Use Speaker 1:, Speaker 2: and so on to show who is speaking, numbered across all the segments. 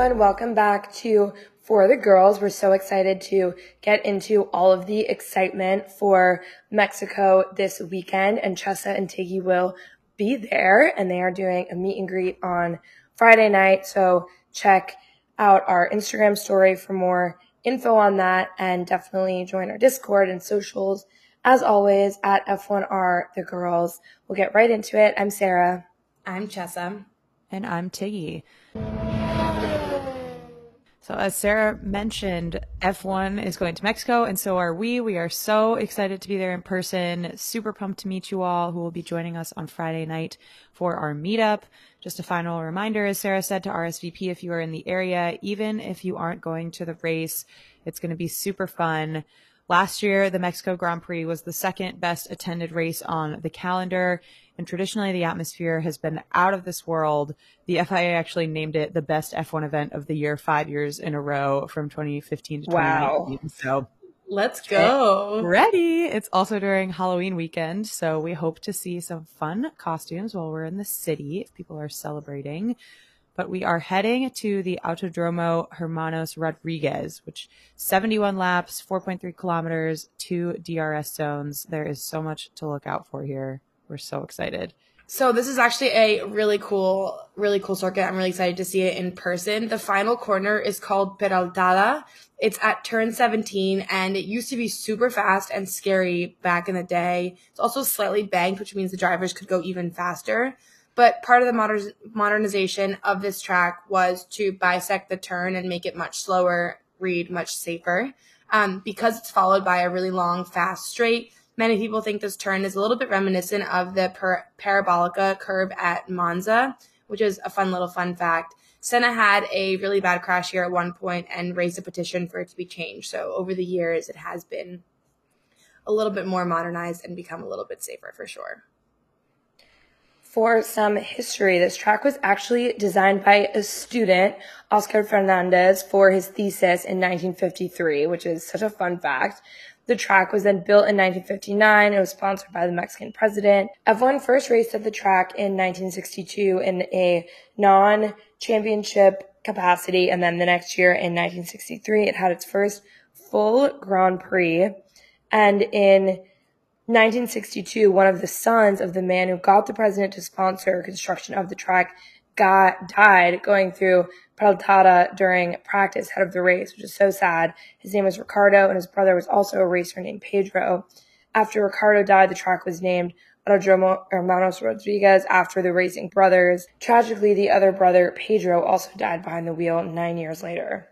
Speaker 1: everyone. Welcome back to For the Girls. We're so excited to get into all of the excitement for Mexico this weekend. And Chessa and Tiggy will be there and they are doing a meet and greet on Friday night. So check out our Instagram story for more info on that and definitely join our Discord and socials as always at F1R The Girls. We'll get right into it. I'm Sarah.
Speaker 2: I'm Chessa.
Speaker 3: And I'm Tiggy. So, as Sarah mentioned, F1 is going to Mexico, and so are we. We are so excited to be there in person. Super pumped to meet you all who will be joining us on Friday night for our meetup. Just a final reminder, as Sarah said, to RSVP if you are in the area, even if you aren't going to the race, it's going to be super fun. Last year, the Mexico Grand Prix was the second best attended race on the calendar. And traditionally, the atmosphere has been out of this world. The FIA actually named it the best F1 event of the year five years in a row from 2015 to 2019. Wow. So
Speaker 2: let's go.
Speaker 3: Ready. It's also during Halloween weekend. So we hope to see some fun costumes while we're in the city if people are celebrating. But we are heading to the Autodromo Hermanos Rodriguez, which 71 laps, 4.3 kilometers, two DRS zones. There is so much to look out for here. We're so excited.
Speaker 2: So this is actually a really cool, really cool circuit. I'm really excited to see it in person. The final corner is called Peraltada. It's at turn 17 and it used to be super fast and scary back in the day. It's also slightly banked, which means the drivers could go even faster. But part of the moder- modernization of this track was to bisect the turn and make it much slower, read much safer. Um, because it's followed by a really long, fast straight, Many people think this turn is a little bit reminiscent of the per- Parabolica curve at Monza, which is a fun little fun fact. Senna had a really bad crash here at one point and raised a petition for it to be changed. So over the years, it has been a little bit more modernized and become a little bit safer for sure.
Speaker 1: For some history, this track was actually designed by a student, Oscar Fernandez, for his thesis in 1953, which is such a fun fact. The track was then built in 1959. It was sponsored by the Mexican president. F1 first raced at the track in 1962 in a non-championship capacity. And then the next year in 1963, it had its first full Grand Prix. And in 1962, one of the sons of the man who got the president to sponsor construction of the track got died going through Peraltada during practice ahead of the race, which is so sad. His name was Ricardo, and his brother was also a racer named Pedro. After Ricardo died, the track was named Autodromo Hermanos Rodriguez after the racing brothers. Tragically, the other brother, Pedro, also died behind the wheel nine years later.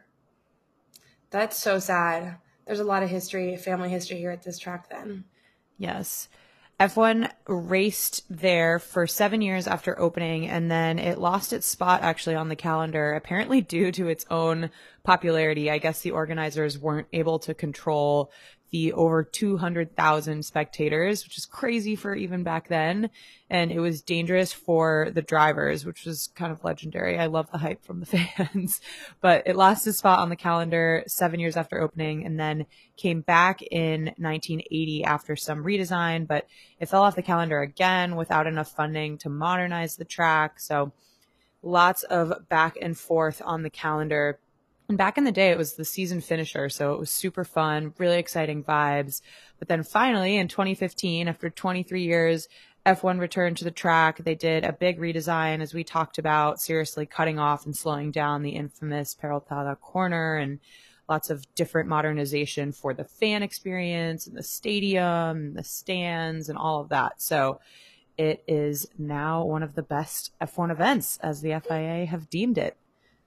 Speaker 2: That's so sad. There's a lot of history, family history here at this track then.
Speaker 3: Yes. F1 raced there for seven years after opening, and then it lost its spot actually on the calendar, apparently due to its own popularity. I guess the organizers weren't able to control the over 200,000 spectators, which is crazy for even back then. And it was dangerous for the drivers, which was kind of legendary. I love the hype from the fans, but it lost its spot on the calendar seven years after opening and then came back in 1980 after some redesign, but it fell off the calendar again without enough funding to modernize the track. So lots of back and forth on the calendar and back in the day, it was the season finisher. So it was super fun, really exciting vibes. But then finally in 2015, after 23 years, F1 returned to the track. They did a big redesign, as we talked about, seriously cutting off and slowing down the infamous Peraltada corner and lots of different modernization for the fan experience and the stadium, and the stands, and all of that. So it is now one of the best F1 events, as the FIA have deemed it.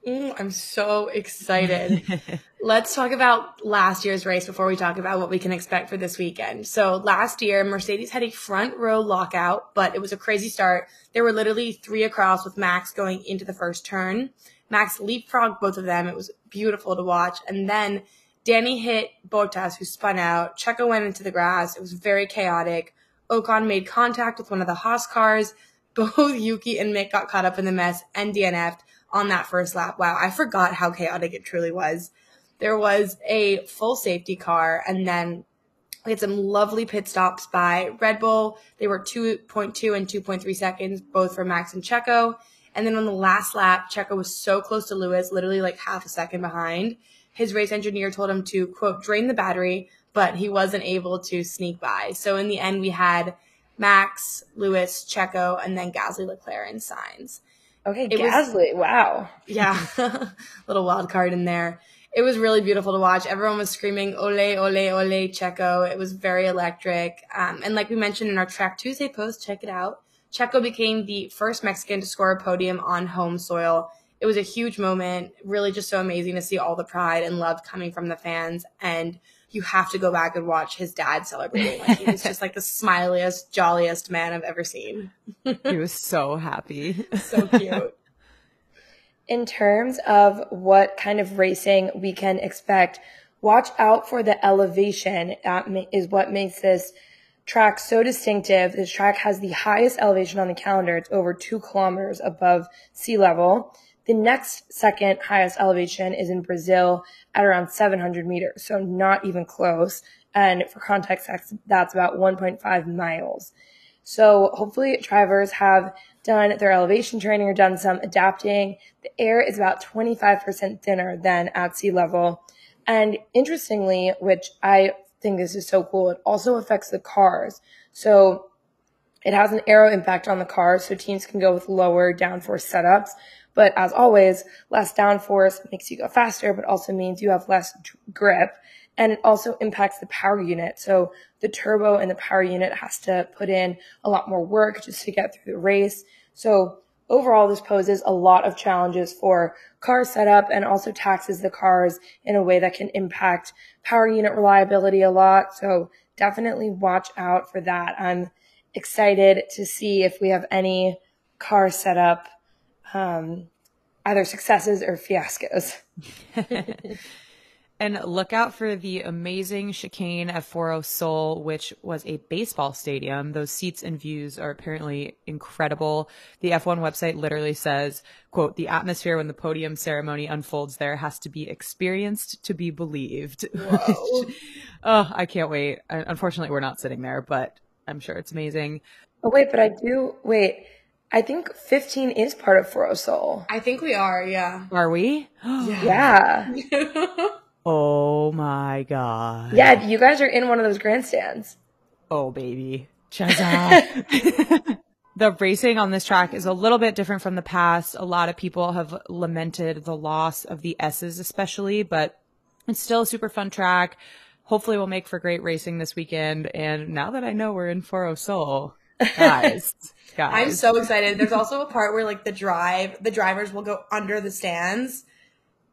Speaker 2: Mm, I'm so excited. Let's talk about last year's race before we talk about what we can expect for this weekend. So last year, Mercedes had a front row lockout, but it was a crazy start. There were literally three across with Max going into the first turn. Max leapfrogged both of them. It was beautiful to watch. And then Danny hit Bottas, who spun out. Checo went into the grass. It was very chaotic. Ocon made contact with one of the Haas cars. Both Yuki and Mick got caught up in the mess and DNF'd on that first lap. Wow, I forgot how chaotic it truly was. There was a full safety car and then we had some lovely pit stops by Red Bull. They were 2.2 and 2.3 seconds, both for Max and Checo. And then on the last lap, Checo was so close to Lewis, literally like half a second behind. His race engineer told him to quote, drain the battery, but he wasn't able to sneak by. So in the end, we had Max, Lewis, Checo, and then Gasly, Leclerc, and Sainz.
Speaker 1: Okay,
Speaker 2: It was-
Speaker 1: Gasly. wow.
Speaker 2: Yeah, little wild card in there. It was really beautiful to watch. Everyone was screaming "Ole, ole, ole, Checo!" It was very electric. Um, and like we mentioned in our Track Tuesday post, check it out. Checo became the first Mexican to score a podium on home soil. It was a huge moment. Really, just so amazing to see all the pride and love coming from the fans. And you have to go back and watch his dad celebrating. Like he was just like the smiliest, jolliest man I've ever seen.
Speaker 3: He was so happy.
Speaker 2: So cute.
Speaker 1: In terms of what kind of racing we can expect, watch out for the elevation. That ma- is what makes this track so distinctive. This track has the highest elevation on the calendar. It's over two kilometers above sea level. The next second highest elevation is in Brazil at around 700 meters, so not even close. And for context, that's, about 1.5 miles. So hopefully drivers have done their elevation training or done some adapting. The air is about 25% thinner than at sea level. And interestingly, which I think this is so cool, it also affects the cars. So it has an aero impact on the cars, so teams can go with lower downforce setups. But as always, less downforce makes you go faster, but also means you have less grip. And it also impacts the power unit. So the turbo and the power unit has to put in a lot more work just to get through the race. So overall, this poses a lot of challenges for car setup and also taxes the cars in a way that can impact power unit reliability a lot. So definitely watch out for that. I'm excited to see if we have any car setup, um, either successes or fiascos.
Speaker 3: And look out for the amazing chicane at Foro Sol, which was a baseball stadium. Those seats and views are apparently incredible. The F1 website literally says, quote, the atmosphere when the podium ceremony unfolds there has to be experienced to be believed. Oh, I can't wait. Unfortunately, we're not sitting there, but I'm sure it's amazing.
Speaker 1: Oh wait, but I do wait. I think 15 is part of Foro Sol.
Speaker 2: I think we are, yeah.
Speaker 3: Are we?
Speaker 1: Yeah.
Speaker 3: oh my God.
Speaker 1: Yeah, you guys are in one of those grandstands.
Speaker 3: Oh, baby. Chessa. the racing on this track is a little bit different from the past. A lot of people have lamented the loss of the S's, especially, but it's still a super fun track. Hopefully, we'll make for great racing this weekend. And now that I know we're in Foro Sol, guys, guys.
Speaker 2: I'm so excited. There's also a part where like the drive, the drivers will go under the stands.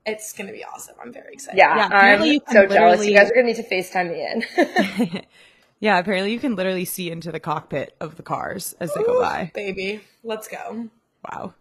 Speaker 2: It's gonna be awesome. I'm very excited.
Speaker 1: Yeah,
Speaker 3: Yeah,
Speaker 1: I'm
Speaker 3: apparently you can
Speaker 1: so jealous. You guys are gonna need to FaceTime me in.
Speaker 3: yeah, apparently you can literally see into the cockpit of the cars as they go by.
Speaker 2: baby. Let's go.
Speaker 3: Wow.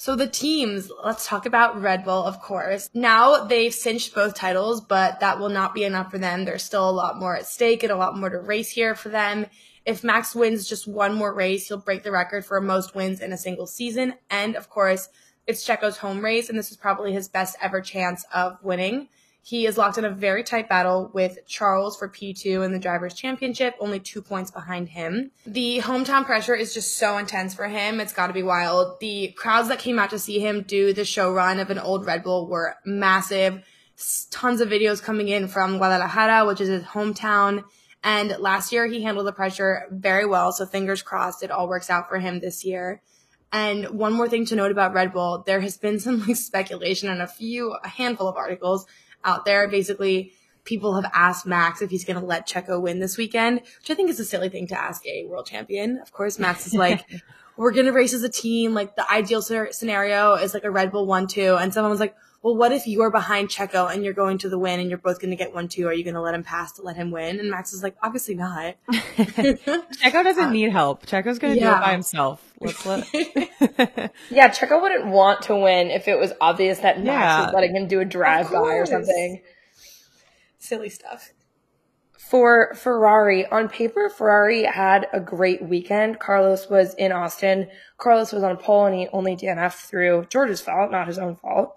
Speaker 2: So the teams, let's talk about Red Bull, of course. Now they've cinched both titles, but that will not be enough for them. There's still a lot more at stake and a lot more to race here for them. If Max wins just one more race, he'll break the record for most wins in a single season. And of course, it's Checo's home race, and this is probably his best ever chance of winning. He is locked in a very tight battle with Charles for P2 in the Drivers' Championship, only two points behind him. The hometown pressure is just so intense for him. It's got to be wild. The crowds that came out to see him do the show run of an old Red Bull were massive. Tons of videos coming in from Guadalajara, which is his hometown. And last year he handled the pressure very well. So fingers crossed it all works out for him this year. And one more thing to note about Red Bull, there has been some like speculation and a few, a handful of articles out there. Basically, people have asked Max if he's going to let Checo win this weekend, which I think is a silly thing to ask a world champion. Of course, Max is like, we're going to race as a team. Like the ideal scenario is like a Red Bull one, two. And someone was like, well, what if you're behind Checo and you're going to the win and you're both going to get one, two? Are you going to let him pass to let him win? And Max is like, obviously not.
Speaker 3: Checo doesn't um, need help. Checo's going to do it by himself. Let's let.
Speaker 1: yeah, Checo wouldn't want to win if it was obvious that Max
Speaker 3: Yeah.
Speaker 1: was letting him do a drive by or something.
Speaker 2: Silly stuff.
Speaker 1: For Ferrari, on paper, Ferrari had a great weekend. Carlos was in Austin. Carlos was on pole and he only DNF through George's fault, not his own fault.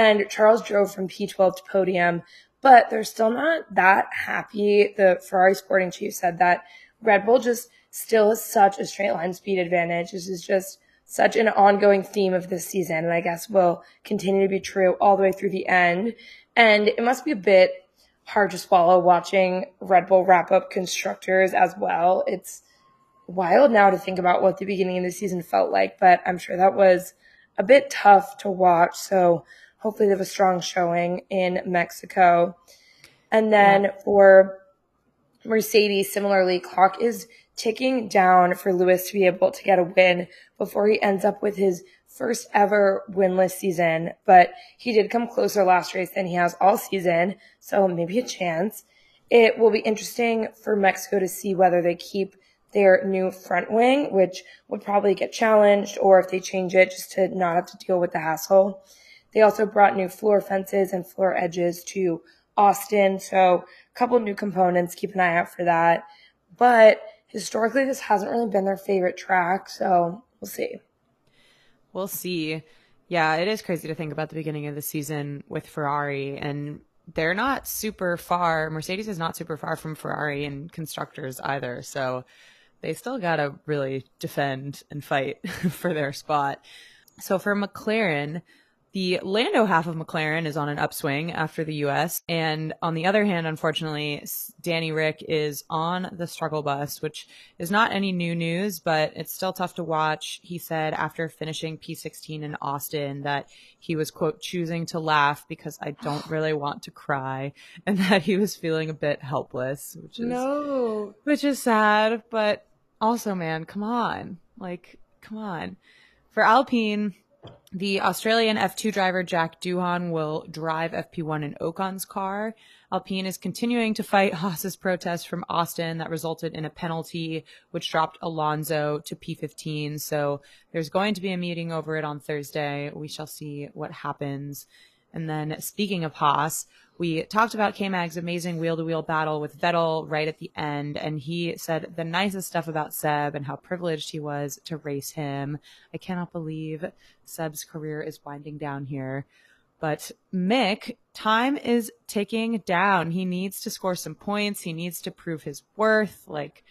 Speaker 1: And Charles drove from P12 to podium, but they're still not that happy. The Ferrari sporting chief said that Red Bull just still has such a straight line speed advantage. This is just such an ongoing theme of this season, and I guess will continue to be true all the way through the end. And it must be a bit hard to swallow watching Red Bull wrap up constructors as well. It's wild now to think about what the beginning of the season felt like, but I'm sure that was a bit tough to watch. So hopefully they have a strong showing in Mexico. And then yeah. for Mercedes, similarly, clock is ticking down for Lewis to be able to get a win before he ends up with his first ever winless season. But he did come closer last race than he has all season. So maybe a chance. It will be interesting for Mexico to see whether they keep their new front wing, which would probably get challenged, or if they change it just to not have to deal with the hassle. They also brought new floor fences and floor edges to Austin, so a couple new components. Keep an eye out for that. But historically, this hasn't really been their favorite track, so we'll see.
Speaker 3: We'll see. Yeah, it is crazy to think about the beginning of the season with Ferrari and they're not super far. Mercedes is not super far from Ferrari and constructors either. So they still got to really defend and fight for their spot. So for McLaren, the Lando half of McLaren is on an upswing after the US. And on the other hand, unfortunately, Danny Ric is on the struggle bus, which is not any new news, but it's still tough to watch. He said after finishing P16 in Austin that he was, quote, choosing to laugh because I don't really want to cry and that he was feeling a bit helpless, which is,
Speaker 2: no.
Speaker 3: which is sad. But also, man, come on. Like, come on. For Alpine, the Australian F2 driver Jack Doohan will drive FP1 in Ocon's car. Alpine is continuing to fight Haas's protest from Austin that resulted in a penalty, which dropped Alonso to P15. So there's going to be a meeting over it on Thursday. We shall see what happens. And then speaking of Haas, we talked about K-Mag's amazing wheel-to-wheel battle with Vettel right at the end, and he said the nicest stuff about Seb and how privileged he was to race him. I cannot believe Seb's career is winding down here. But Mick, time is ticking down. He needs to score some points. He needs to prove his worth. Like,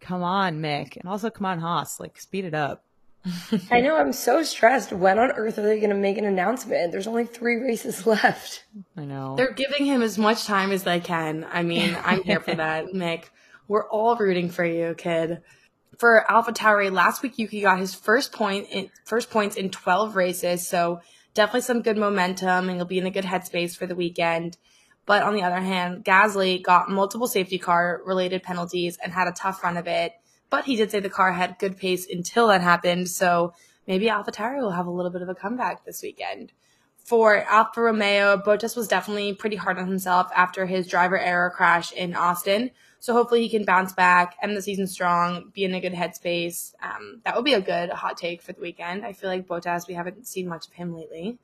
Speaker 3: come on, Mick. And also, come on, Haas. Like, speed it up.
Speaker 1: I know. I'm so stressed. When on earth are they going to make an announcement? There's only three races left.
Speaker 3: I know.
Speaker 2: They're giving him as much time as they can. I mean, I'm here for that, Mick. We're all rooting for you, kid. For AlphaTauri, last week Yuki got his first point in first points in 12 races, so definitely some good momentum, and he'll be in a good headspace for the weekend. But on the other hand, Gasly got multiple safety car related penalties and had a tough run of it. But he did say the car had good pace until that happened. So maybe AlphaTauri will have a little bit of a comeback this weekend. For Alfa Romeo, Bottas was definitely pretty hard on himself after his driver error crash in Austin. So hopefully he can bounce back, end the season strong, be in a good headspace. Um, that would be a good hot take for the weekend. I feel like Bottas, we haven't seen much of him lately.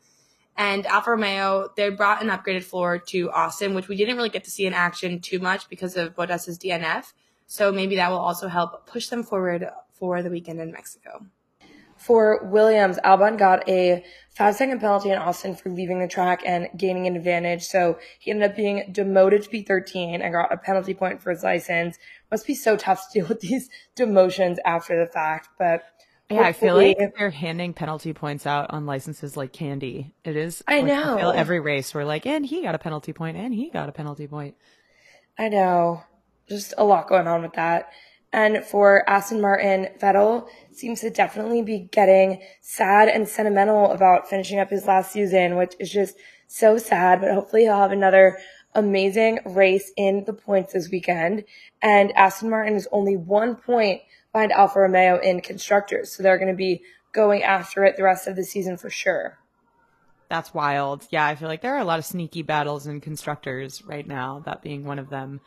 Speaker 2: And Alfa Romeo, they brought an upgraded floor to Austin, which we didn't really get to see in action too much because of Bottas's DNF. So maybe that will also help push them forward for the weekend in Mexico.
Speaker 1: For Williams, Albon got a five second penalty in Austin for leaving the track and gaining an advantage. So he ended up being demoted to P13 and got a penalty point for his license. Must be so tough to deal with these demotions after the fact, but
Speaker 3: yeah, I feel like they're handing penalty points out on licenses like candy. It is.
Speaker 1: I
Speaker 3: like,
Speaker 1: know.
Speaker 3: I feel every race we're like, and he got a penalty point, and he got a penalty point.
Speaker 1: I know just a lot going on with that. And for Aston Martin, Vettel seems to definitely be getting sad and sentimental about finishing up his last season, which is just so sad, but hopefully he'll have another amazing race in the points this weekend. And Aston Martin is only one point behind Alfa Romeo in constructors. So they're going to be going after it the rest of the season for sure.
Speaker 3: That's wild. Yeah, I feel like there are a lot of sneaky battles in constructors right now, that being one of them.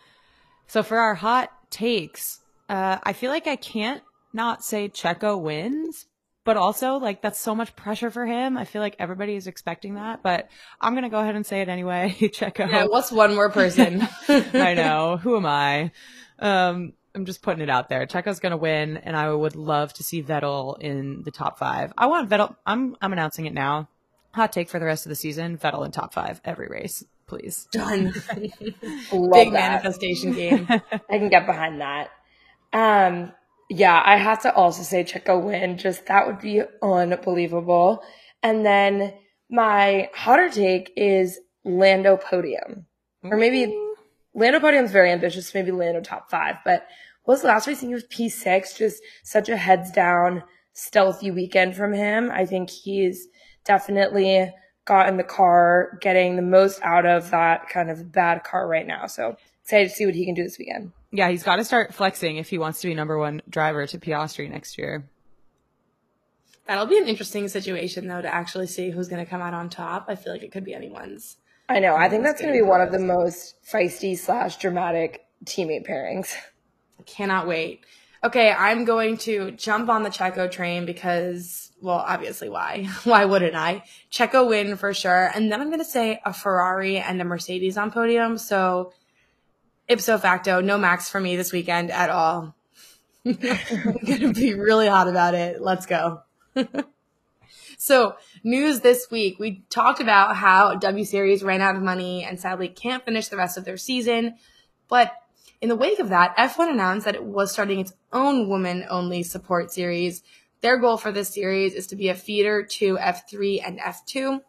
Speaker 3: So for our hot takes, uh, I feel like I can't not say Checo wins, but also like that's so much pressure for him. I feel like everybody is expecting that, but I'm gonna go ahead and say it anyway. Checo.
Speaker 2: Yeah, what's one more person?
Speaker 3: I know. Who am I? Um, I'm just putting it out there. Checo's gonna win, and I would love to see Vettel in the top five. I want Vettel. I'm I'm announcing it now. Hot take for the rest of the season: Vettel in top five every race please.
Speaker 2: Done.
Speaker 1: Big
Speaker 2: manifestation game.
Speaker 1: I can get behind that. Um, Yeah, I have to also say Checo win. Just that would be unbelievable. And then my hotter take is Lando podium. Or maybe Lando podium's very ambitious, maybe Lando top five. But what was the last? I think it was P6, just such a heads down, stealthy weekend from him. I think he's definitely got in the car, getting the most out of that kind of bad car right now. So excited to see what he can do this weekend.
Speaker 3: Yeah, he's got to start flexing if he wants to be number one driver to Piastri next year.
Speaker 2: That'll be an interesting situation, though, to actually see who's going to come out on top. I feel like it could be anyone's.
Speaker 1: I know. I think that's going to be one of the most feisty slash dramatic teammate pairings.
Speaker 2: I cannot wait. Okay, I'm going to jump on the Checo train because, well, obviously, why? why wouldn't I? Checo win for sure. And then I'm going to say a Ferrari and a Mercedes on podium. So, ipso facto, no Max for me this weekend at all. I'm going to be really hot about it. Let's go. so, news this week. We talked about how W Series ran out of money and sadly can't finish the rest of their season. But in the wake of that, F1 announced that it was starting its own woman only support series. Their goal for this series is to be a feeder to F3 and F2.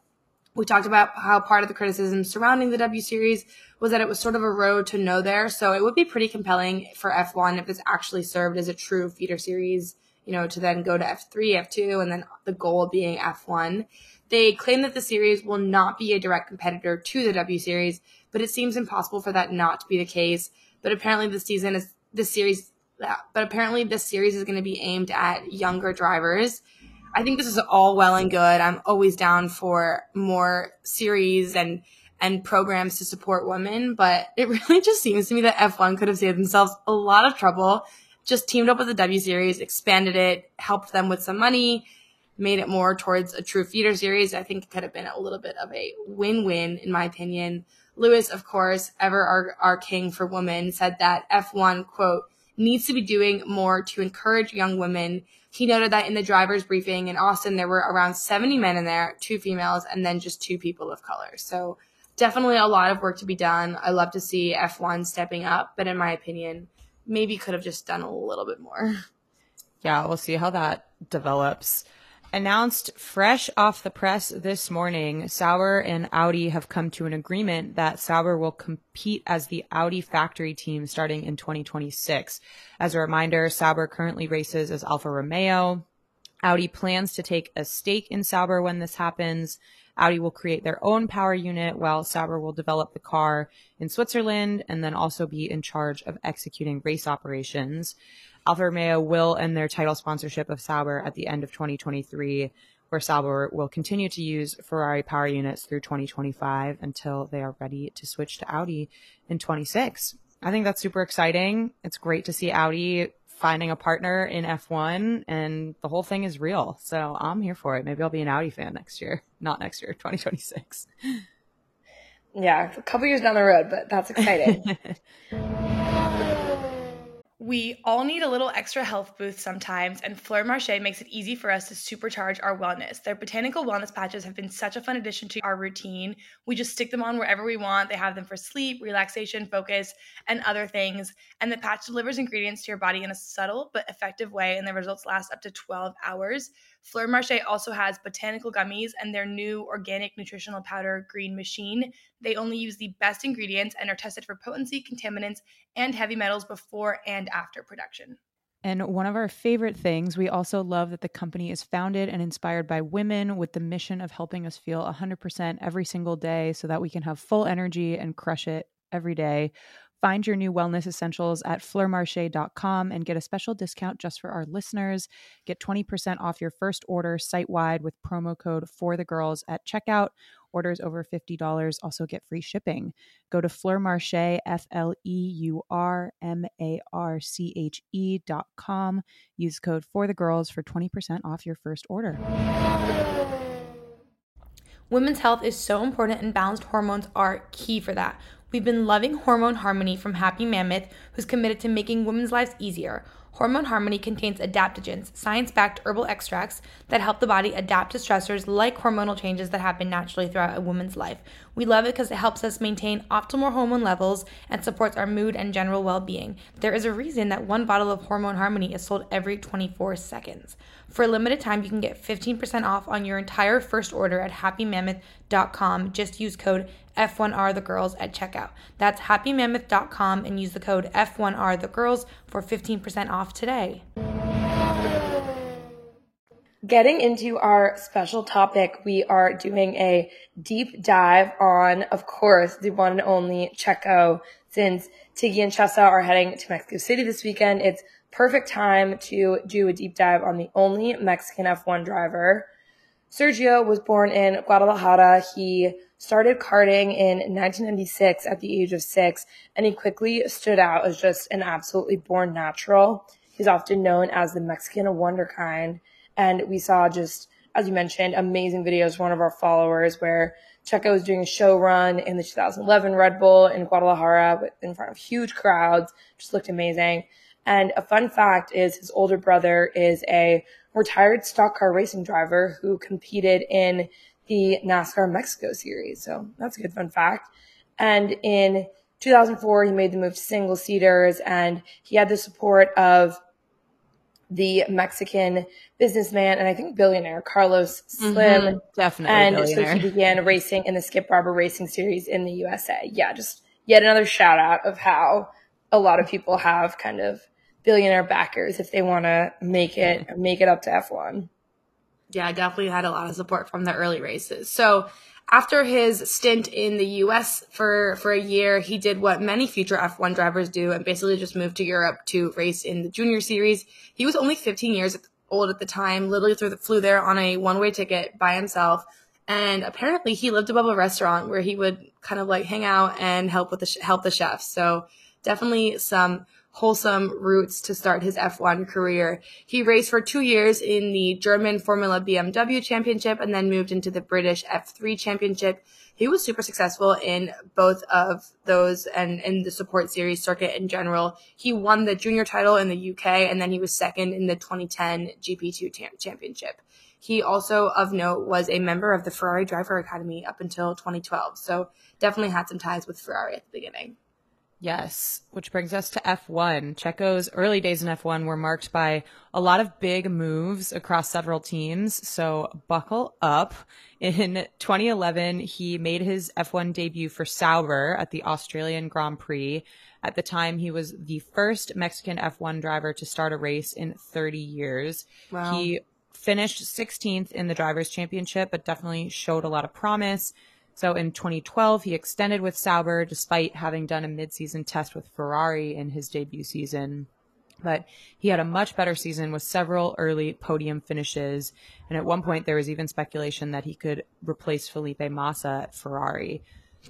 Speaker 2: We talked about how part of the criticism surrounding the W Series was that it was sort of a road to nowhere. So it would be pretty compelling for F1 if this actually served as a true feeder series you know, to then go to F3, F2, and then the goal being F1. They claim that the series will not be a direct competitor to the W Series, but it seems impossible for that not to be the case. But apparently, the season is the series. Yeah, but apparently, this series is going to be aimed at younger drivers. I think this is all well and good. I'm always down for more series and and programs to support women, but it really just seems to me that F1 could have saved themselves a lot of trouble just teamed up with the W series, expanded it, helped them with some money, made it more towards a true feeder series. I think it could have been a little bit of a win-win in my opinion. Lewis, of course, ever our, our king for women, said that F1, quote, needs to be doing more to encourage young women. He noted that in the driver's briefing in Austin, there were around 70 men in there, two females, and then just two people of color. So definitely a lot of work to be done. I love to see F1 stepping up, but in my opinion, maybe could have just done a little bit more.
Speaker 3: Yeah, we'll see how that develops. Announced fresh off the press this morning, Sauber and Audi have come to an agreement that Sauber will compete as the Audi factory team starting in 2026. As a reminder, Sauber currently races as Alfa Romeo. Audi plans to take a stake in Sauber when this happens. Audi will create their own power unit while Sauber will develop the car in Switzerland and then also be in charge of executing race operations. Alfa Romeo will end their title sponsorship of Sauber at the end of 2023, where Sauber will continue to use Ferrari power units through 2025 until they are ready to switch to Audi in 26. I think that's super exciting. It's great to see Audi finding a partner in F1 and the whole thing is real. So I'm here for it. Maybe I'll be an Audi fan next year. Not next year, 2026.
Speaker 1: Yeah, a couple years down the road, but that's exciting.
Speaker 2: We all need a little extra health boost sometimes, and Fleur Marché makes it easy for us to supercharge our wellness. Their botanical wellness patches have been such a fun addition to our routine. We just stick them on wherever we want. They have them for sleep, relaxation, focus, and other things. And the patch delivers ingredients to your body in a subtle but effective way, and the results last up to 12 hours. Fleur Marché also has botanical gummies and their new organic nutritional powder green machine. They only use the best ingredients and are tested for potency, contaminants, and heavy metals before and after production.
Speaker 3: And one of our favorite things, we also love that the company is founded and inspired by women with the mission of helping us feel 100% every single day so that we can have full energy and crush it every day. Find your new wellness essentials at fleurmarche.com and get a special discount just for our listeners. Get 20% off your first order site wide with promo code for the girls at checkout. Orders over $50 also get free shipping. Go to fleurmarche, F L E U R M A R C H E dot com. Use code for the girls for 20% off your first order.
Speaker 2: Women's health is so important, and balanced hormones are key for that. We've been loving Hormone Harmony from Happy Mammoth, who's committed to making women's lives easier. Hormone Harmony contains adaptogens, science backed herbal extracts that help the body adapt to stressors like hormonal changes that happen naturally throughout a woman's life.
Speaker 4: We love it because it helps us maintain optimal hormone levels and supports our mood and general well being. There is a reason that one bottle of Hormone Harmony is sold every 24 seconds. For a limited time, you can get 15% off on your entire first order at happymammoth.com. Just use code F1R the girls at checkout. That's happymammoth.com and use the code F1R the girls for 15% off today.
Speaker 1: Getting into our special topic, we are doing a deep dive on, of course, the one and only Checo. Since Tiggy and Chessa are heading to Mexico City this weekend, it's perfect time to do a deep dive on the only Mexican F1 driver. Sergio was born in Guadalajara. He started karting in 1996 at the age of six, and he quickly stood out as just an absolutely born natural. He's often known as the Mexican of Wunderkind. And we saw just, as you mentioned, amazing videos from one of our followers where Checo was doing a show run in the 2011 Red Bull in Guadalajara in front of huge crowds. Just looked amazing. And a fun fact is his older brother is a retired stock car racing driver who competed in the NASCAR Mexico series. So that's a good fun fact. And in 2004, he made the move to single seaters and he had the support of the Mexican businessman and I think billionaire Carlos Slim. Mm-hmm,
Speaker 3: definitely.
Speaker 1: And so he began racing in the Skip Barber Racing Series in the USA. Yeah, just yet another shout out of how a lot of people have kind of billionaire backers if they want to make it mm-hmm. make it up to F1.
Speaker 2: Yeah, definitely had a lot of support from the early races. So after his stint in the US for, for a year, he did what many future F1 drivers do and basically just moved to Europe to race in the junior series. He was only 15 years old at the time, literally the, flew there on a one way ticket by himself. And apparently he lived above a restaurant where he would kind of like hang out and help with the, help the chefs. So definitely some wholesome roots to start his F1 career. He raced for two years in the German Formula BMW Championship and then moved into the British F3 Championship. He was super successful in both of those and in the support series circuit in general. He won the junior title in the UK and then he was second in the 2010 GP2 tam- championship. He also, of note, was a member of the Ferrari Driver Academy up until 2012. So definitely had some ties with Ferrari at the beginning.
Speaker 3: Yes, which brings us to F1. Checo's early days in F1 were marked by a lot of big moves across several teams, so buckle up. In 2011, he made his F1 debut for Sauber at the Australian Grand Prix. At the time, he was the first Mexican F1 driver to start a race in 30 years. Wow. He finished 16th in the Drivers' Championship, but definitely showed a lot of promise. So in 2012, he extended with Sauber despite having done a midseason test with Ferrari in his debut season. But he had a much better season with several early podium finishes. And at one point, there was even speculation that he could replace Felipe Massa at Ferrari.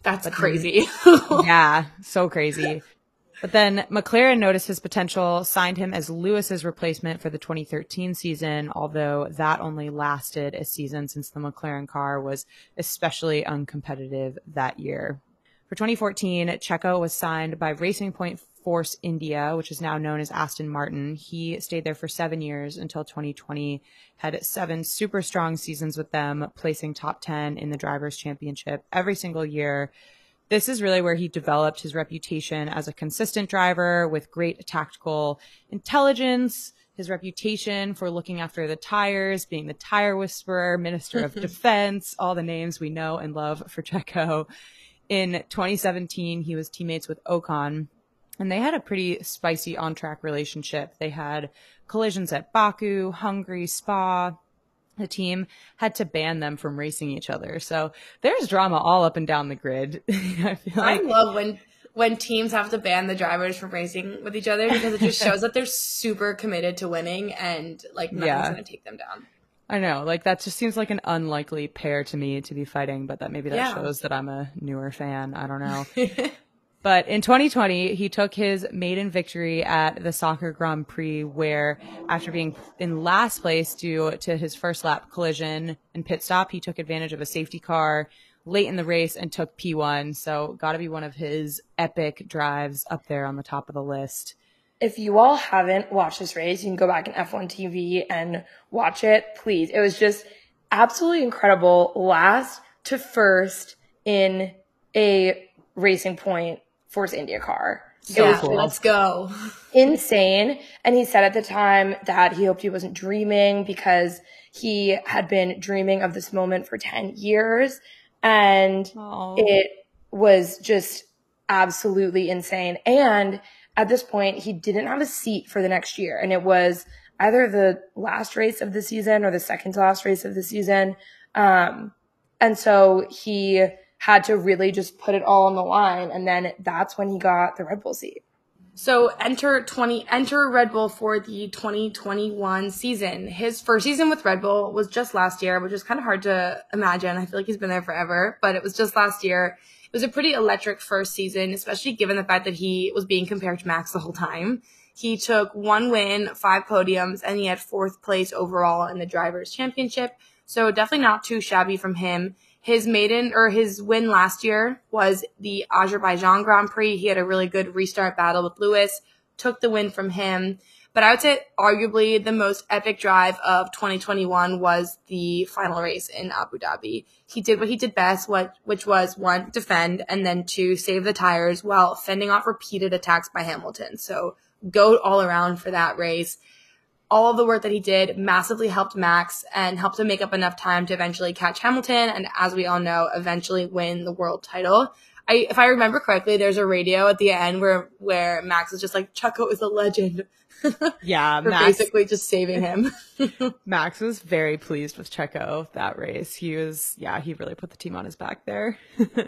Speaker 2: That's but crazy.
Speaker 3: yeah, so crazy. But then McLaren noticed his potential, signed him as Lewis's replacement for the 2013 season, although that only lasted a season since the McLaren car was especially uncompetitive that year. For 2014, Checo was signed by Racing Point Force India, which is now known as Aston Martin. He stayed there for seven years until 2020, had seven super strong seasons with them, placing top 10 in the Drivers' Championship every single year this is really where he developed his reputation as a consistent driver with great tactical intelligence, his reputation for looking after the tires, being the tire whisperer, minister of defense, all the names we know and love for Checo. In 2017, he was teammates with Ocon and they had a pretty spicy on track relationship. They had collisions at Baku, Hungary, Spa, the team had to ban them from racing each other. So there's drama all up and down the grid.
Speaker 2: I, like- I love when when teams have to ban the drivers from racing with each other because it just shows that they're super committed to winning and like nothing's yeah. gonna take them down.
Speaker 3: I know, like that just seems like an unlikely pair to me to be fighting, but that maybe that yeah. shows that I'm a newer fan. I don't know. But in 2020, he took his maiden victory at the Sakhir Grand Prix, where after being in last place due to his first lap collision and pit stop, he took advantage of a safety car late in the race and took P1. So got to be one of his epic drives up there on the top of the list.
Speaker 1: If you all haven't watched this race, you can go back in F1 TV and watch it, please. It was just absolutely incredible. Last to first in a Racing Point Force India car.
Speaker 2: So yeah, cool. let's go.
Speaker 1: Insane. And he said at the time that he hoped he wasn't dreaming because he had been dreaming of this moment for 10 years. And Aww. it was just absolutely insane. And at this point, he didn't have a seat for the next year. And it was either the last race of the season or the second to last race of the season. Um, and so he had to really just put it all on the line. And then that's when he got the Red Bull seat.
Speaker 2: So enter 20, enter Red Bull for the 2021 season. His first season with Red Bull was just last year, which is kind of hard to imagine. I feel like he's been there forever, but it was just last year. It was a pretty electric first season, especially given the fact that he was being compared to Max the whole time. He took one win, five podiums, and he had fourth place overall in the drivers championship. So definitely not too shabby from him. His maiden or his win last year was the Azerbaijan Grand Prix. He had a really good restart battle with Lewis, took the win from him. But I would say arguably the most epic drive of 2021 was the final race in Abu Dhabi. He did what he did best, what, which was one, defend, and then two, save the tires while fending off repeated attacks by Hamilton. So go all around for that race. All of the work that he did massively helped Max and helped him make up enough time to eventually catch Hamilton and, as we all know, eventually win the world title. I, if I remember correctly, there's a radio at the end where where Max is just like, "Checo is a legend."
Speaker 3: yeah,
Speaker 2: Max, basically just saving him.
Speaker 3: Max was very pleased with Checo that race. He was, yeah, he really put the team on his back there.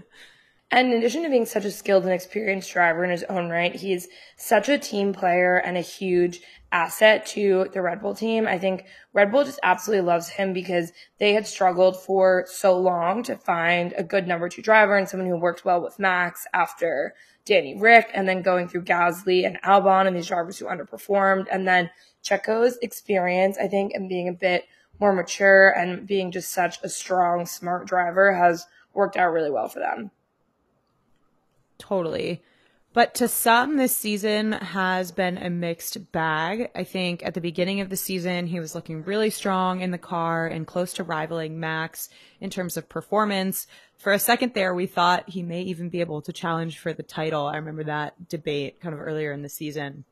Speaker 1: And in addition to being such a skilled and experienced driver in his own right, he's such a team player and a huge asset to the Red Bull team. I think Red Bull just absolutely loves him because they had struggled for so long to find a good number two driver and someone who worked well with Max after Danny Ric and then going through Gasly and Albon and these drivers who underperformed. And then Checo's experience, I think, and being a bit more mature and being just such a strong, smart driver has worked out really well for them.
Speaker 3: Totally. But to some, this season has been a mixed bag. I think at the beginning of the season, he was looking really strong in the car and close to rivaling Max in terms of performance. For a second there, we thought he may even be able to challenge for the title. I remember that debate kind of earlier in the season.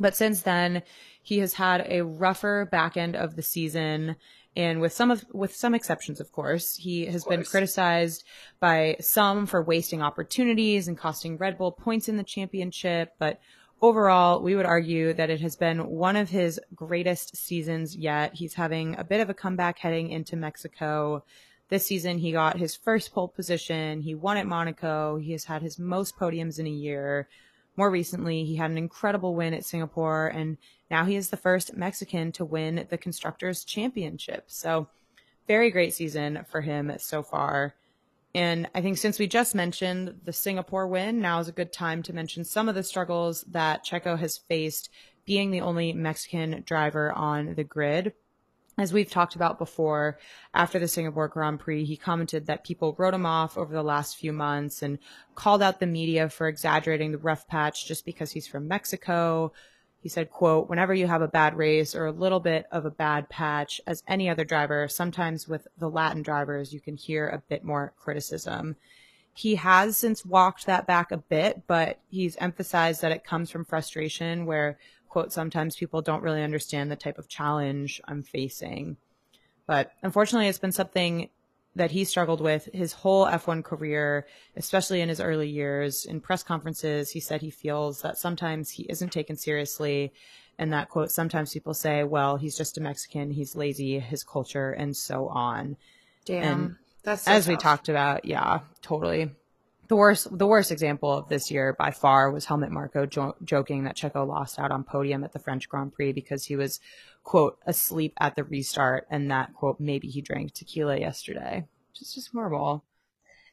Speaker 3: But since then, he has had a rougher back end of the season and with some of with some exceptions of course he has been criticized by some for wasting opportunities and costing red bull points in the championship but overall we would argue that it has been one of his greatest seasons yet. He's having a bit of a comeback heading into mexico. This season he got his first pole position. He won at monaco. He has had his most podiums in a year more recently, he had an incredible win at Singapore, and now he is the first Mexican to win the Constructors' Championship. So, very great season for him so far. And I think since we just mentioned the Singapore win, now is a good time to mention some of the struggles that Checo has faced being the only Mexican driver on the grid as we've talked about before, after the Singapore Grand Prix, he commented that people wrote him off over the last few months and called out the media for exaggerating the rough patch just because he's from Mexico. He said, quote, whenever you have a bad race or a little bit of a bad patch, as any other driver, sometimes with the Latin drivers, you can hear a bit more criticism. He has since walked that back a bit, but he's emphasized that it comes from frustration where quote, sometimes people don't really understand the type of challenge I'm facing. But unfortunately, it's been something that he struggled with his whole F1 career, especially in his early years. In press conferences, he said he feels that sometimes he isn't taken seriously. And that quote, sometimes people say, well, he's just a Mexican, he's lazy, his culture, and so on.
Speaker 2: Damn. And
Speaker 3: that's so as tough. we talked about. Yeah, totally the worst the worst example of this year by far was Helmut Marko jo- joking that Checo lost out on podium at the French Grand Prix because he was quote asleep at the restart and that quote maybe he drank tequila yesterday. which Just just horrible.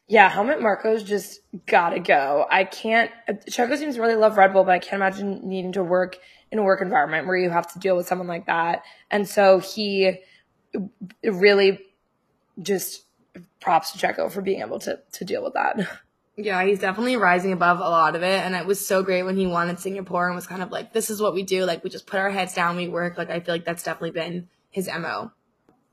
Speaker 1: Yeah, Helmut Marko's just gotta go. I can't. Checo seems to really love Red Bull, but I can't imagine needing to work in a work environment where you have to deal with someone like that. And so he really just props to Checo for being able to to deal with that.
Speaker 2: Yeah, he's definitely rising above a lot of it. And it was so great when he won in Singapore and was kind of like, this is what we do. Like, we just put our heads down, we work. Like, I feel like that's definitely been his MO.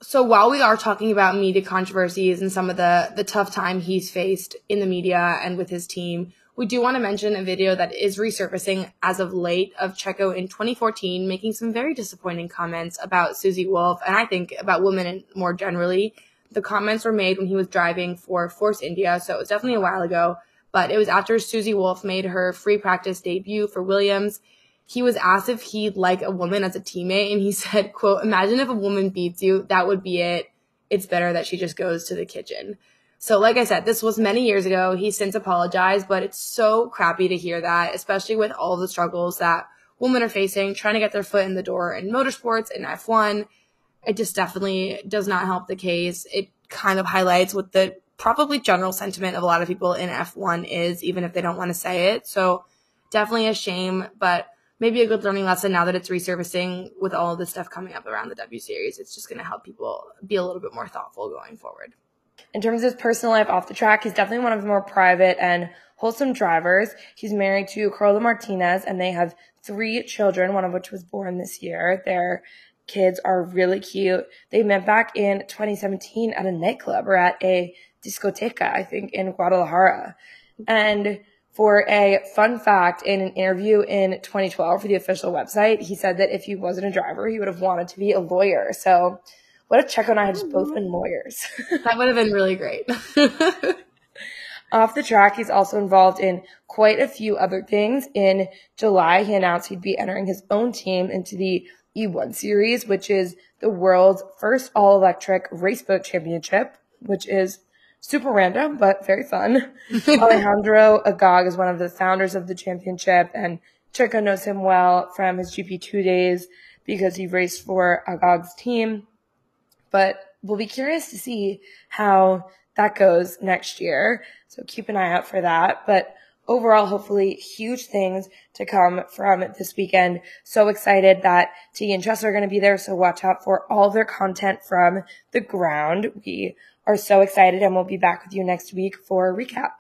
Speaker 2: so while we are talking about media controversies and some of the the tough time he's faced in the media and with his team, we do want to mention a video that is resurfacing as of late of Checo in 2014 making some very disappointing comments about Susie Wolff and I think about women more generally. The comments were made when he was driving for Force India, so it was definitely a while ago, but it was after Susie Wolff made her free practice debut for Williams he was asked if he'd like a woman as a teammate and he said, quote, imagine if a woman beats you, that would be it. It's better that she just goes to the kitchen. So like I said, this was many years ago. He's since apologized, but it's so crappy to hear that, especially with all the struggles that women are facing, trying to get their foot in the door in motorsports and F1. It just definitely does not help the case. It kind of highlights what the probably general sentiment of a lot of people in F1 is, even if they don't want to say it. So definitely a shame, but maybe a good learning lesson now that it's resurfacing with all of this stuff coming up around the W Series. It's just going to help people be a little bit more thoughtful going forward.
Speaker 1: In terms of his personal life off the track, he's definitely one of the more private and wholesome drivers. He's married to Carla Martinez and they have three children, one of which was born this year. Their kids are really cute. They met back in 2017 at a nightclub or at a discoteca, I think, in Guadalajara. And for a fun fact in an interview in 2012 for the official website, he said that if he wasn't a driver, he would have wanted to be a lawyer. So what if Checo and I had just both been lawyers?
Speaker 2: that would have been really great.
Speaker 1: Off the track, he's also involved in quite a few other things. In July, he announced he'd be entering his own team into the E1 series, which is the world's first all electric raceboat championship, which is super random, but very fun. Alejandro Agag is one of the founders of the championship, and Checo knows him well from his GP2 days because he raced for Agag's team. But we'll be curious to see how that goes next year. So keep an eye out for that. But overall, hopefully huge things to come from this weekend. So excited that T and Chess are going to be there. So watch out for all their content from the ground. We are so excited and we'll be back with you next week for a recap.